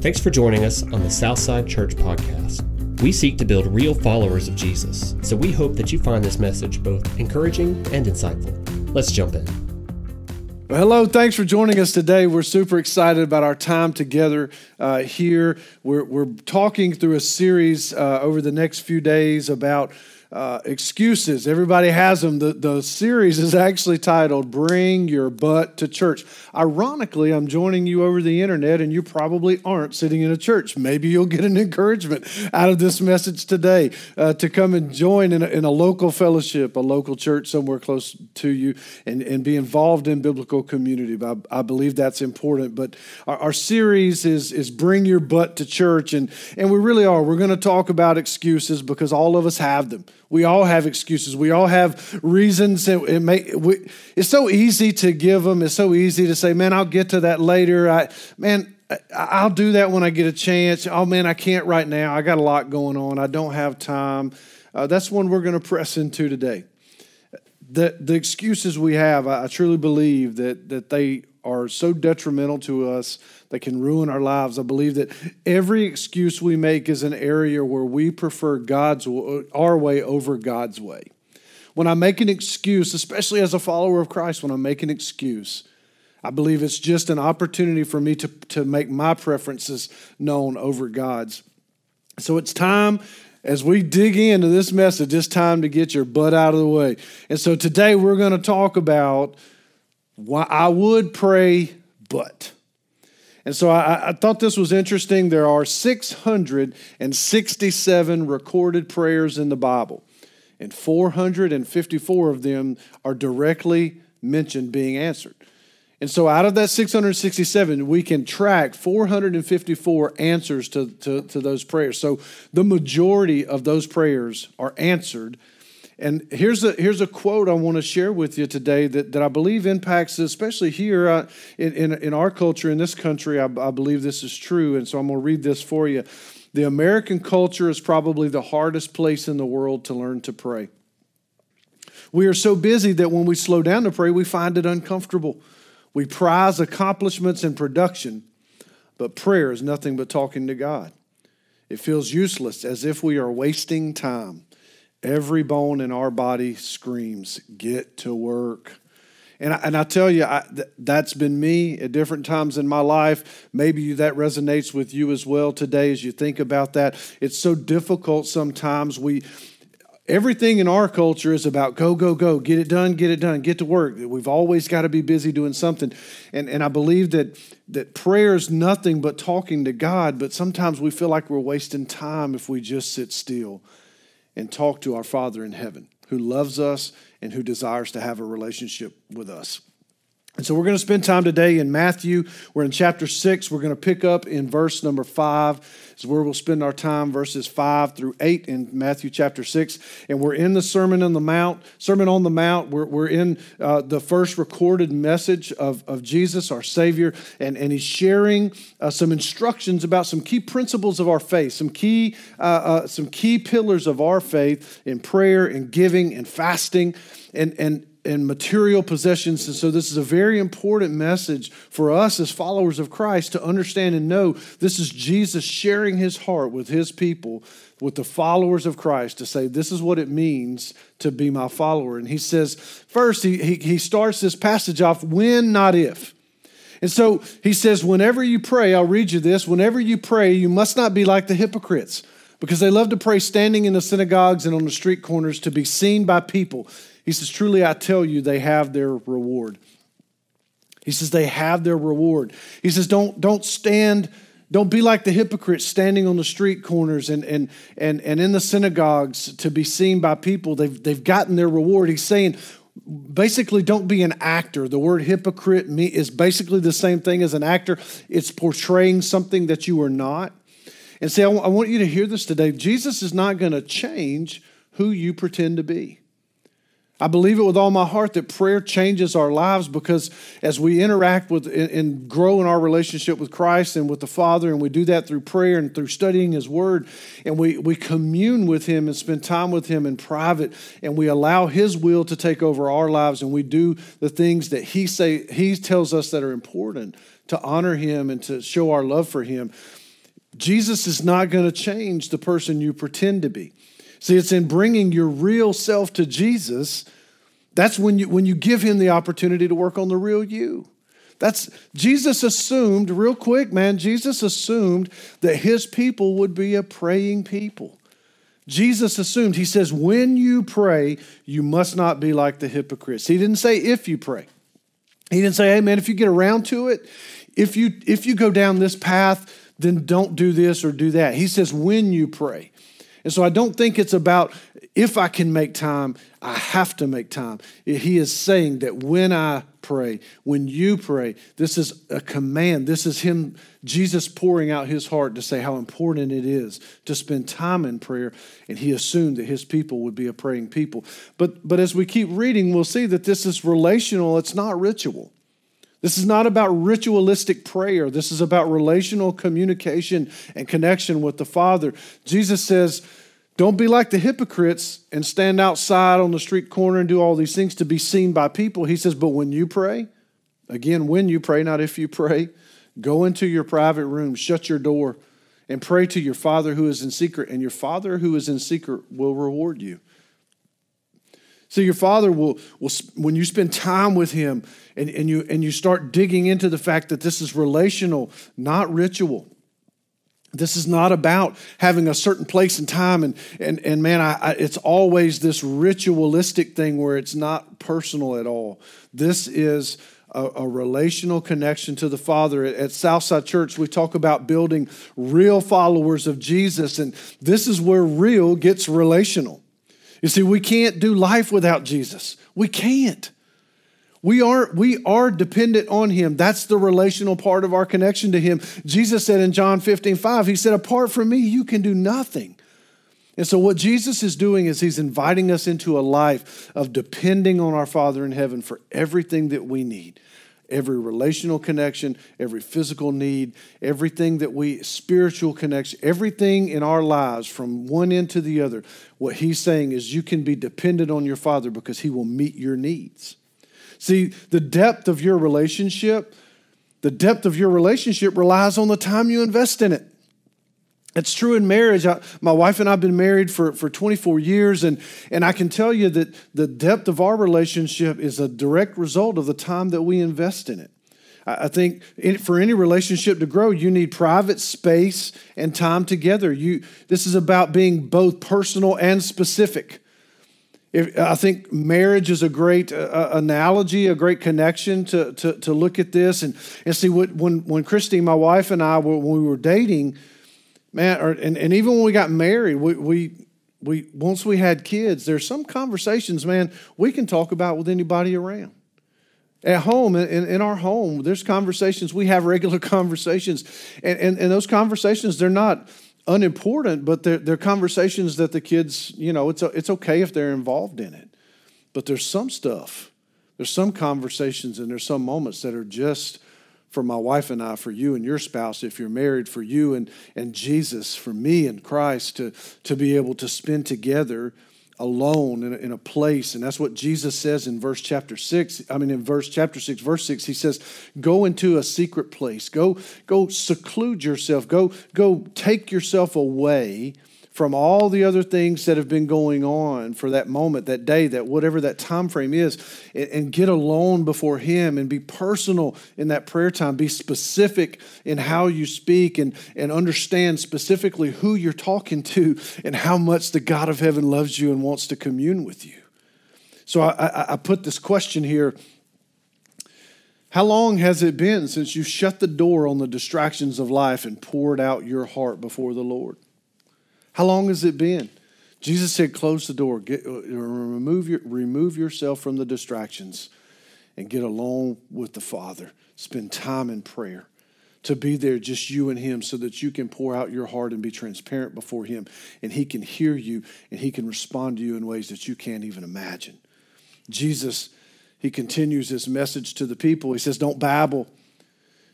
Thanks for joining us on the Southside Church Podcast. We seek to build real followers of Jesus, so we hope that you find this message both encouraging and insightful. Let's jump in. Hello, thanks for joining us today. We're super excited about our time together uh, here. We're, we're talking through a series uh, over the next few days about uh, excuses. Everybody has them. The, the series is actually titled Bring Your Butt to Church. Ironically, I'm joining you over the internet, and you probably aren't sitting in a church. Maybe you'll get an encouragement out of this message today uh, to come and join in a, in a local fellowship, a local church somewhere close to you, and, and be involved in biblical community. I, I believe that's important. But our, our series is, is Bring Your Butt to Church, and, and we really are. We're going to talk about excuses because all of us have them. We all have excuses. We all have reasons. It, it may, we, it's so easy to give them. It's so easy to say, "Man, I'll get to that later." I, man, I'll do that when I get a chance. Oh man, I can't right now. I got a lot going on. I don't have time. Uh, that's one we're going to press into today. The the excuses we have, I, I truly believe that that they are so detrimental to us that can ruin our lives. I believe that every excuse we make is an area where we prefer God's our way over God's way. When I make an excuse, especially as a follower of Christ, when I make an excuse, I believe it's just an opportunity for me to, to make my preferences known over God's. So it's time as we dig into this message, it's time to get your butt out of the way. And so today we're going to talk about why I would pray, but. And so I, I, thought this was interesting. There are 667 recorded prayers in the Bible, and 454 of them are directly mentioned being answered. And so out of that 667, we can track 454 answers to, to, to those prayers. So the majority of those prayers are answered and here's a, here's a quote I want to share with you today that, that I believe impacts, especially here uh, in, in, in, our culture, in this country. I, I believe this is true. And so I'm going to read this for you. The American culture is probably the hardest place in the world to learn to pray. We are so busy that when we slow down to pray, we find it uncomfortable. We prize accomplishments and production, but prayer is nothing but talking to God. It feels useless, as if we are wasting time. Every bone in our body screams, get to work. And I, and I tell you, I, th- that's been me at different times in my life. Maybe that resonates with you as well today as you think about that. It's so difficult sometimes. We, everything in our culture is about go, go, go, get it done, get it done, get to work. We've always got to be busy doing something. And, and I believe that, that prayer is nothing but talking to God, but sometimes we feel like we're wasting time if we just sit still and talk to our Father in heaven who loves us and who desires to have a relationship with us. And so we're going to spend time today in Matthew. We're in chapter 6. We're going to pick up in verse number 5. Is where we'll spend our time, verses 5 through 8 in Matthew chapter 6. And we're in the Sermon on the Mount. Sermon on the Mount, we're, we're in uh, the first recorded message of, of Jesus, our Savior. And, and he's sharing uh, some instructions about some key principles of our faith, some key, uh, uh some key pillars of our faith in prayer and giving and fasting. And, and and material possessions. And so, this is a very important message for us as followers of Christ to understand and know this is Jesus sharing his heart with his people, with the followers of Christ, to say, This is what it means to be my follower. And he says, first, he, he, he starts this passage off, when, not if. And so he says, Whenever you pray, I'll read you this, whenever you pray, you must not be like the hypocrites because they love to pray standing in the synagogues and on the street corners to be seen by people. He says, Truly I tell you, they have their reward. He says, They have their reward. He says, Don't, don't stand. Don't be like the hypocrites standing on the street corners and, and, and, and in the synagogues to be seen by people. They've, they've gotten their reward. He's saying, basically, don't be an actor. The word hypocrite is basically the same thing as an actor, it's portraying something that you are not. And say, I want you to hear this today. Jesus is not going to change who you pretend to be. I believe it with all my heart that prayer changes our lives because as we interact with and grow in our relationship with Christ and with the Father, and we do that through prayer and through studying His Word, and we, we commune with Him and spend time with Him in private, and we allow His will to take over our lives, and we do the things that He say He tells us that are important to honor Him and to show our love for Him Jesus is not going to change the person you pretend to be. See, it's in bringing your real self to Jesus. That's when you, when you give him the opportunity to work on the real you. That's Jesus assumed, real quick, man, Jesus assumed that his people would be a praying people. Jesus assumed, he says, when you pray, you must not be like the hypocrites. He didn't say if you pray. He didn't say, hey man, if you get around to it, if you if you go down this path, then don't do this or do that. He says, when you pray. And so I don't think it's about if I can make time, I have to make time. He is saying that when I pray, when you pray, this is a command. This is Him, Jesus pouring out His heart to say how important it is to spend time in prayer. And He assumed that His people would be a praying people. But, but as we keep reading, we'll see that this is relational, it's not ritual. This is not about ritualistic prayer. This is about relational communication and connection with the Father. Jesus says, Don't be like the hypocrites and stand outside on the street corner and do all these things to be seen by people. He says, But when you pray, again, when you pray, not if you pray, go into your private room, shut your door, and pray to your Father who is in secret, and your Father who is in secret will reward you. So your father will, will when you spend time with him and, and, you, and you start digging into the fact that this is relational, not ritual. This is not about having a certain place and time, and, and, and man, I, I, it's always this ritualistic thing where it's not personal at all. This is a, a, relational connection to the Father. At Southside Church, we talk about building real followers of Jesus, and this is where real gets relational. You see, we can't do life without Jesus. We can't. We are, we are dependent on him. That's the relational part of our connection to him. Jesus said in John 15, 5, he said, Apart from me, you can do nothing. And so, what Jesus is doing is he's inviting us into a life of depending on our Father in heaven for everything that we need every relational connection, every physical need, everything that we, spiritual connection, everything in our lives from one end to the other. What he's saying is you can be dependent on your Father because he will meet your needs. See, the depth of your relationship, the depth of your relationship relies on the time you invest in it. It's true in marriage. I, my wife and I have been married for, for 24 years, and, and I can tell you that the depth of our relationship is a direct result of the time that we invest in it. I, think for any relationship to grow, you need private space and time together. You, this is about being both personal and specific. If, I think marriage is a great uh, analogy, a great connection to, to, to look at this and, and see what, when, when Christy, my wife, and I, when we were dating, man, or, and, and even when we got married, we, we, we once we had kids, there's some conversations, man, we can talk about with anybody around. At home, in, in our home, there's conversations, we have regular conversations. And, and, and those conversations, they're not unimportant, but they're, they're conversations that the kids, you know, it's, it's okay if they're involved in it. But there's some stuff, there's some conversations, and there's some moments that are just for my wife and I, for you and your spouse, if you're married, for you and, and Jesus, for me and Christ, to, to be able to spend together alone in a, in a place. And that's what Jesus says in verse chapter 6. I mean, in verse chapter 6, verse 6, he says, Go into a secret place. Go, go seclude yourself. Go, go take yourself away from all the other things that have been going on for that moment, that day, that whatever that time frame is, and, and, get alone before Him and be personal in that prayer time. Be specific in how you speak and, and understand specifically who you're talking to and how much the God of heaven loves you and wants to commune with you. So I, I, I put this question here. How long has it been since you shut the door on the distractions of life and poured out your heart before the Lord? How long has it been? Jesus said, close the door, get, uh, remove, your, remove yourself from the distractions and get alone with the Father. Spend time in prayer to be there, just you and Him, so that you can pour out your heart and be transparent before Him. And He can hear you and He can respond to you in ways that you can't even imagine. Jesus, He continues His message to the people. He says, Don't babble.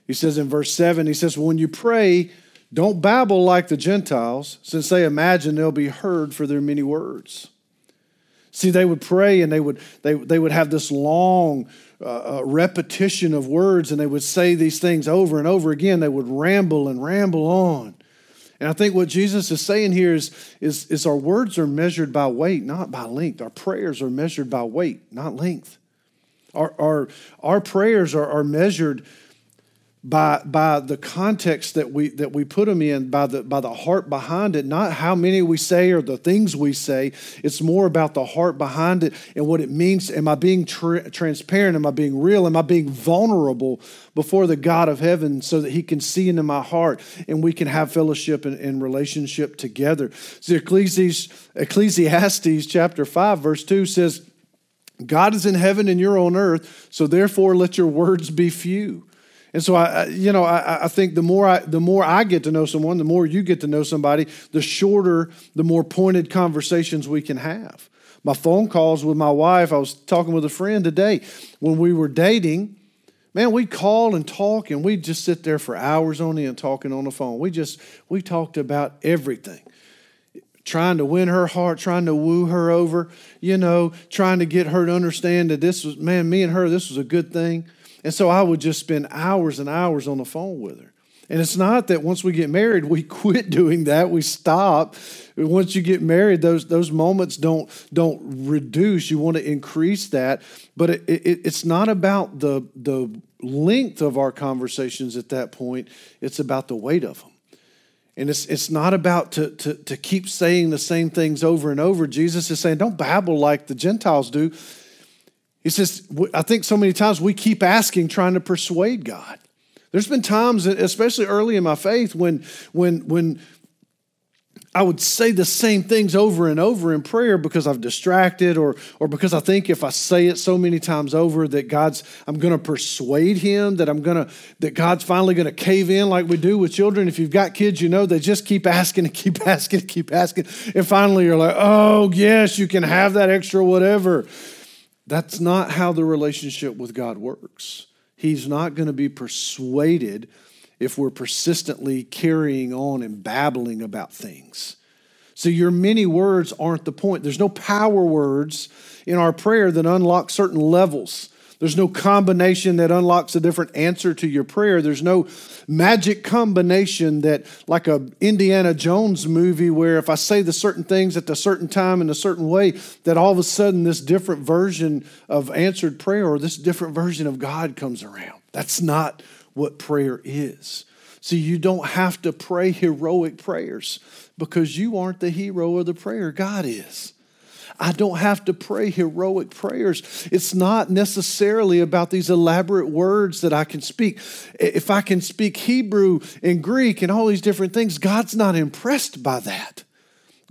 He says in verse 7, He says, When you pray, don't babble like the Gentiles, since they imagine they'll be heard for their many words. See, they would pray and they would, they, they would have this long uh, uh, repetition of words and they would say these things over and over again. They would ramble and ramble on. And I think what Jesus is saying here is, is, is our words are measured by weight, not by length. Our prayers are measured by weight, not length. Our, our, our prayers are, are measured by, by the context that we, that we put them in, by the, by the heart behind it, not how many we say or the things we say. It's more about the heart behind it and what it means. Am I being tra- transparent? Am I being real? Am I being vulnerable before the God of heaven so that He can see into my heart and we can have fellowship and, and relationship together? So Ecclesiastes, Ecclesiastes chapter 5, verse 2 says, God is in heaven and you're on earth, so therefore let your words be few. And so I, you know, I, I think the more I, the more I get to know someone, the more you get to know somebody, the shorter, the more pointed conversations we can have. My phone calls with my wife, I was talking with a friend today when we were dating. Man, we'd call and talk, and we'd just sit there for hours on end talking on the phone. We just we talked about everything trying to win her heart, trying to woo her over, you know, trying to get her to understand that this was, man, me and her, this was a good thing. And so I would just spend hours and hours on the phone with her. And it's not that once we get married, we quit doing that. We stop. Once you get married, those, those moments don't, don't reduce. You want to increase that. But it, it, it's not about the, the length of our conversations at that point, it's about the weight of them. And it's, it's not about to, to, to keep saying the same things over and over. Jesus is saying, don't babble like the Gentiles do. He says, I think so many times we keep asking, trying to persuade God. There's been times, especially early in my faith, when, when, when I would say the same things over and over in prayer because I've distracted or, or because I think if I say it so many times over that God's, I'm going to persuade him, that I'm going to, that God's finally going to cave in like we do with children. If you've got kids, you know, they just keep asking and keep asking and keep asking. And finally you're like, oh, yes, you can have that extra whatever. That's not how the relationship with God works. He's not going to be persuaded if we're persistently carrying on and babbling about things. So, your many words aren't the point. There's no power words in our prayer that unlock certain levels. There's no combination that unlocks a different answer to your prayer. There's no magic combination that, like a Indiana Jones movie, where if I say the certain things at a certain time in a certain way, that all of a sudden this different version of answered prayer or this different version of God comes around. That's not what prayer is. See, you don't have to pray heroic prayers because you aren't the hero of the prayer, God is. I don't have to pray heroic prayers. It's not necessarily about these elaborate words that I can speak. If I can speak Hebrew and Greek and all these different things, God's not impressed by that.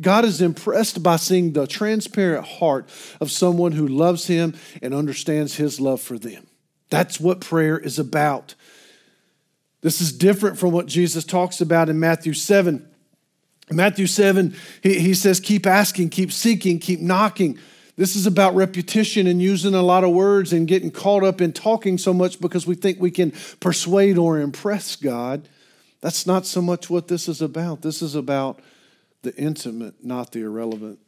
God is impressed by seeing the transparent heart of someone who loves Him and understands His love for them. That's what prayer is about. This is different from what Jesus talks about in Matthew 7 Matthew 7, he, he says, keep asking, keep seeking, keep knocking. This is about repetition and using a lot of words and getting caught up in talking so much because we think we can persuade or impress God. That's not so much what this is about. This is about the intimate, not the irrelevant.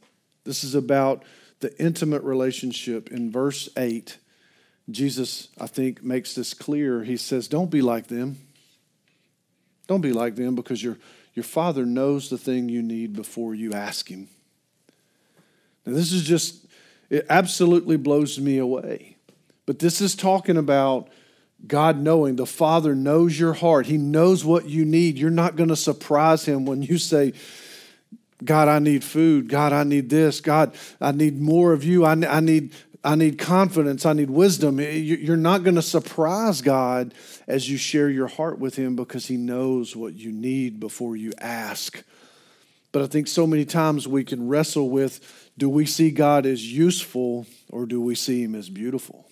This is about the intimate relationship. In verse 8, Jesus, I think, makes this clear. He says, Don't be like them. Don't be like them because you're your Father knows the thing you need before you ask Him. Now, this is just, it absolutely blows me away. But this is talking about God knowing. The Father knows your heart, He knows what you need. You're not going to surprise Him when you say, God, I need food. God, I need this. God, I need more of you. I, need I need confidence. I need wisdom. You're not going to surprise God as you share your heart with Him because He knows what you need before you ask. But I think so many times we can wrestle with do we see God as useful or do we see Him as beautiful?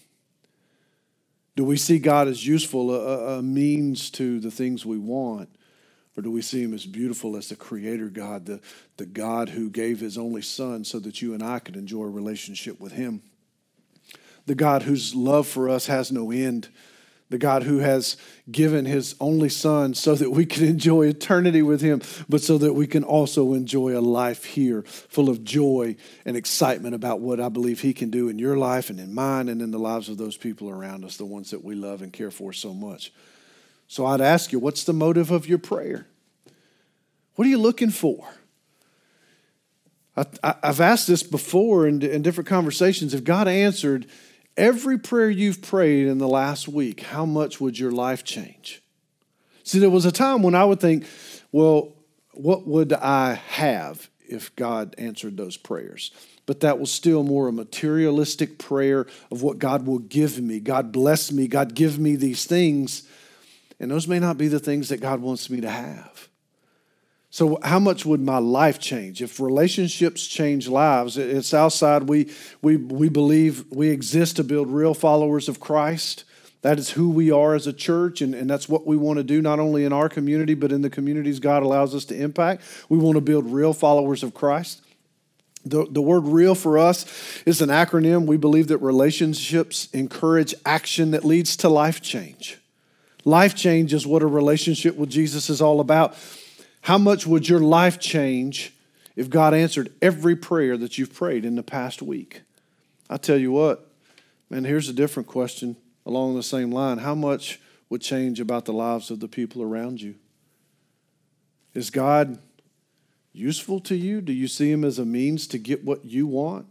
Do we see God as useful, a, a means to the things we want? Or do we see him as beautiful as the creator God, the, the God who gave his only son so that you and I could enjoy a relationship with him? The God whose love for us has no end, the God who has given his only Son so that we can enjoy eternity with him, but so that we can also enjoy a life here full of joy and excitement about what I believe he can do in your life and in mine and in the lives of those people around us, the ones that we love and care for so much. So I'd ask you, what's the motive of your prayer? What are you looking for? I, have asked this before in, in different conversations. If God answered every prayer you've prayed in the last week, how much would your life change? See, there was a time when I would think, well, what would I have if God answered those prayers? But that was still more a materialistic prayer of what God will give me. God bless me. God give me these things. And those may not be the things that God wants me to have. So, how much would my life change? If relationships change lives, at Southside, we, we, we believe we exist to build real followers of Christ. That is who we are as a church, and, and that's what we want to do, not only in our community, but in the communities God allows us to impact. We want to build real followers of Christ. The, the word real for us is an acronym. We believe that relationships encourage action that leads to life change. Life change is what a relationship with Jesus is all about. How much would your life change if God answered every prayer that you've prayed in the past week? I tell you what, man, here's a different question along the same line. How much would change about the lives of the people around you? Is God useful to you? Do you see Him as a means to get what you want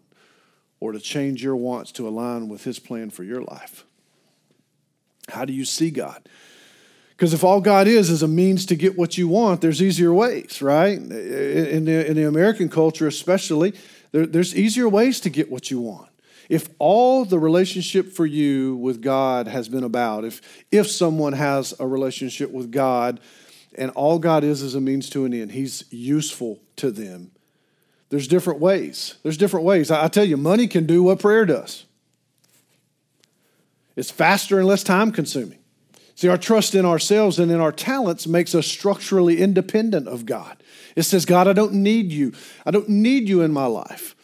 or to change your wants to align with His plan for your life? How do you see God? Because if all God is is a means to get what you want, there's easier ways, right? In the, in the American culture, especially, there, there's easier ways to get what you want. If all the relationship for you with God has been about, if, if someone has a relationship with God and all God is is a means to an end, He's useful to them, there's different ways. There's different ways. I, I tell you, money can do what prayer does, it's faster and less time consuming. See, our trust in ourselves and in our talents makes us structurally independent of God. It says, God, I don't need you. I don't need you in my life.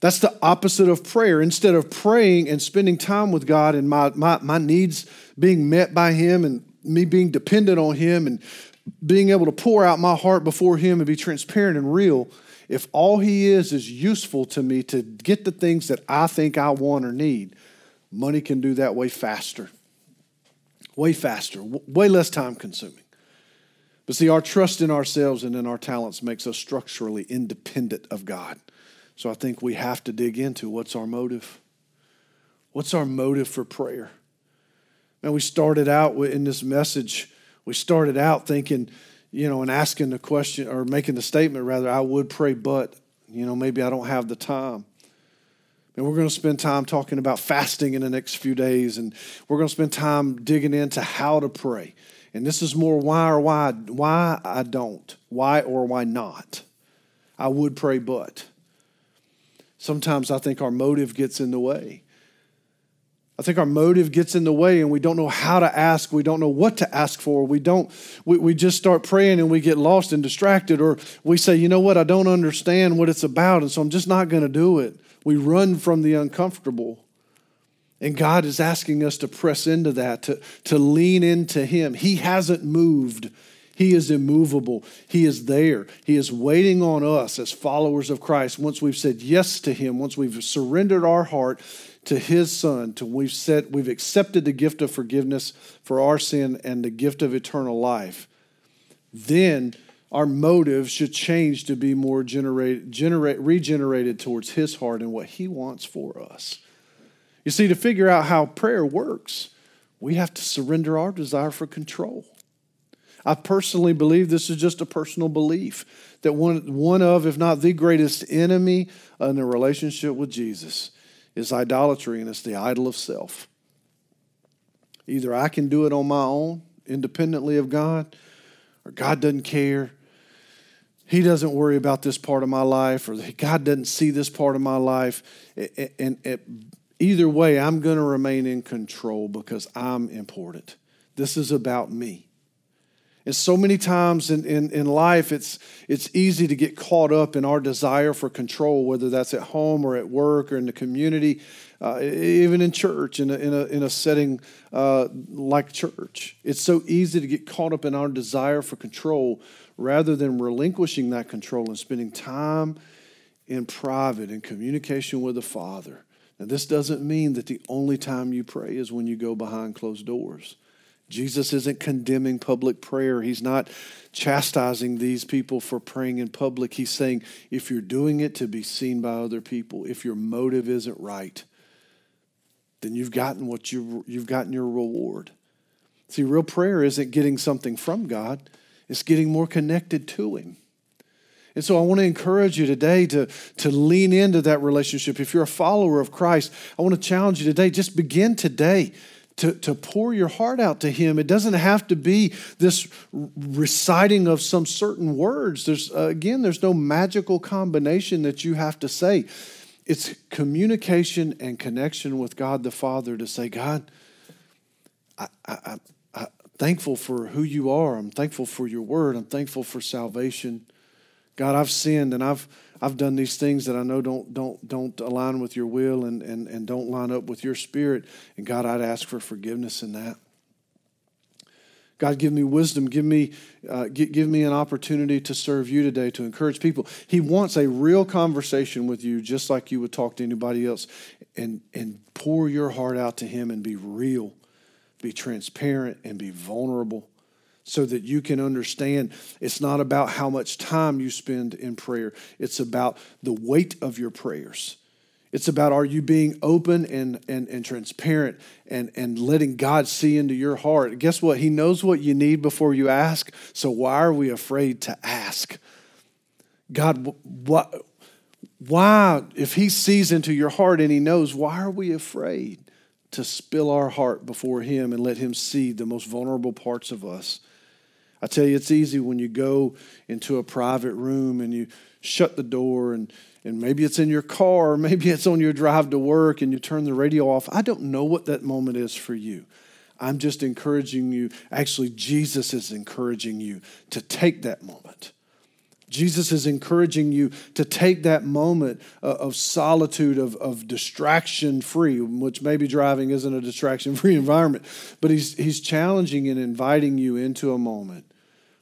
That's the opposite of prayer. Instead of praying and spending time with God and my, my, my needs being met by Him and me being dependent on Him and being able to pour out my heart before Him and be transparent and real, if all He is is useful to me to get the things that I think I want or need, money can do that way faster way faster, way less time consuming. But see, our trust in ourselves and in our talents makes us structurally independent of God. So I think we have to dig into what's our motive? What's our motive for prayer? And we started out in this message, we started out thinking, you know, and asking the question or making the statement rather, I would pray, but, you know, maybe I don't have the time. And we're going to spend time talking about fasting in the next few days, and we're going to spend time digging into how to pray. And this is more why or why, why I don't, why or why not. I would pray, but. Sometimes I think our motive gets in the way. I think our motive gets in the way and we don't know how to ask. We don't know what to ask for. We don't, we, we just start praying and we get lost and distracted, or we say, you know what, I don't understand what it's about, and so I'm just not going to do it. We run from the uncomfortable. And God is asking us to press into that, to, to lean into Him. He hasn't moved. He is immovable. He is there. He is waiting on us as followers of Christ. Once we've said yes to Him, once we've surrendered our heart to His Son, to we've said we've accepted the gift of forgiveness for our sin and the gift of eternal life, then our motive should change to be more generate, generate, regenerated towards His heart and what He wants for us. You see, to figure out how prayer works, we have to surrender our desire for control. I personally believe this is just a personal belief that one, one of, if not the greatest enemy in a relationship with Jesus is idolatry, and it's the idol of self. Either I can do it on my own, independently of God, or God doesn't care, he doesn't worry about this part of my life, or God doesn't see this part of my life. And either way, I'm going to remain in control because I'm important. This is about me. And so many times in, in, in life, it's, it's easy to get caught up in our desire for control, whether that's at home or at work or in the community, uh, even in church, in a, in a, in a setting uh, like church. It's so easy to get caught up in our desire for control rather than relinquishing that control and spending time in private in communication with the Father. Now, this doesn't mean that the only time you pray is when you go behind closed doors. Jesus isn't condemning public prayer. He's not chastising these people for praying in public. He's saying if you're doing it to be seen by other people, if your motive isn't right, then you've gotten what you you've gotten your reward. See, real prayer isn't getting something from God, it's getting more connected to him. And so I want to encourage you today to, to lean into that relationship. If you're a follower of Christ, I want to challenge you today. Just begin today to, to pour your heart out to Him. It doesn't have to be this reciting of some certain words. There's, uh, again, there's no magical combination that you have to say. It's communication and connection with God the Father to say, God, I, I, I, am thankful for who you are. I'm thankful for your word. I'm thankful for salvation. God, I've sinned and I've I've done these things that I know don't don't don't align with your will and and, and don't line up with your spirit. And God, I'd ask for forgiveness in that. God, give me wisdom. Give me, uh, give, give me an opportunity to serve you today, to encourage people. He wants a real conversation with you, just like you would talk to anybody else, and, and pour your heart out to Him and be real, be transparent, and be vulnerable so that you can understand it's not about how much time you spend in prayer, it's about the weight of your prayers. It's about are you being open and, and, and transparent and, and letting God see into your heart. Guess what? He knows what you need before you ask. So why are we afraid to ask? God, what, why, if He sees into your heart and He knows, why are we afraid to spill our heart before Him and let Him see the most vulnerable parts of us? I tell you, it's easy when you go into a private room and you shut the door and, and maybe it's in your car, maybe it's on your drive to work and you turn the radio off. I don't know what that moment is for you. I'm just encouraging you. Actually, Jesus is encouraging you to take that moment. Jesus is encouraging you to take that moment uh, of solitude, of, of distraction free, which maybe driving isn't a distraction free environment, but he's, he's challenging and inviting you into a moment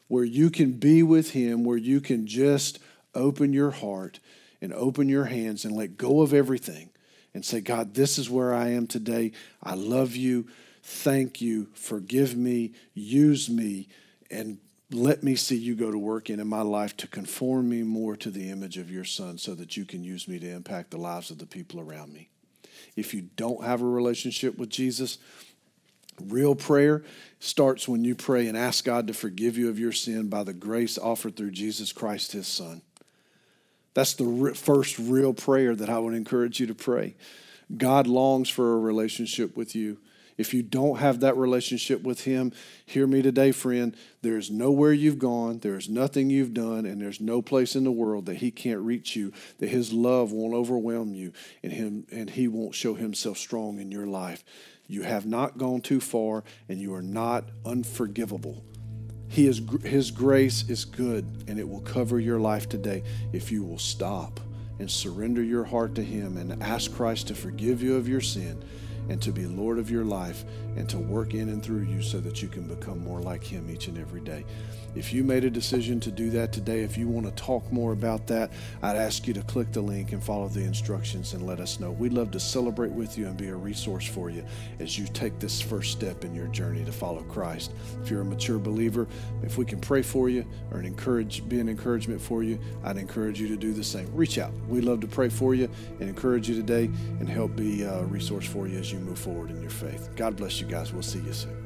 where you can be with Him, where you can just open your heart and open your hands and let go of everything and say, God, this is where I am today. I love you. Thank you. Forgive me. Use me. And let me see you go to work in, in my life to conform me more to the image of your son so that you can use me to impact the lives of the people around me. If you don't have a relationship with Jesus, real prayer starts when you pray and ask God to forgive you of your sin by the grace offered through Jesus Christ, his son. That's the first real prayer that I would encourage you to pray. God longs for a relationship with you. If you don't have that relationship with Him, hear me today, friend. There's nowhere you've gone, there's nothing you've done, and there's no place in the world that He can't reach you, that His love won't overwhelm you, and, him, and He won't show Himself strong in your life. You have not gone too far, and you are not unforgivable. He is, his grace is good, and it will cover your life today if you will stop and surrender your heart to Him and ask Christ to forgive you of your sin and to be Lord of your life and to work in and through you so that you can become more like Him each and every day. If you made a decision to do that today, if you want to talk more about that, I'd ask you to click the link and follow the instructions and let us know. We'd love to celebrate with you and be a resource for you as you take this first step in your journey to follow Christ. If you're a mature believer, if we can pray for you or an encourage, be an encouragement for you, I'd encourage you to do the same. Reach out. We'd love to pray for you and encourage you today and help be a resource for you as you move forward in your faith. God bless you guys. We'll see you soon.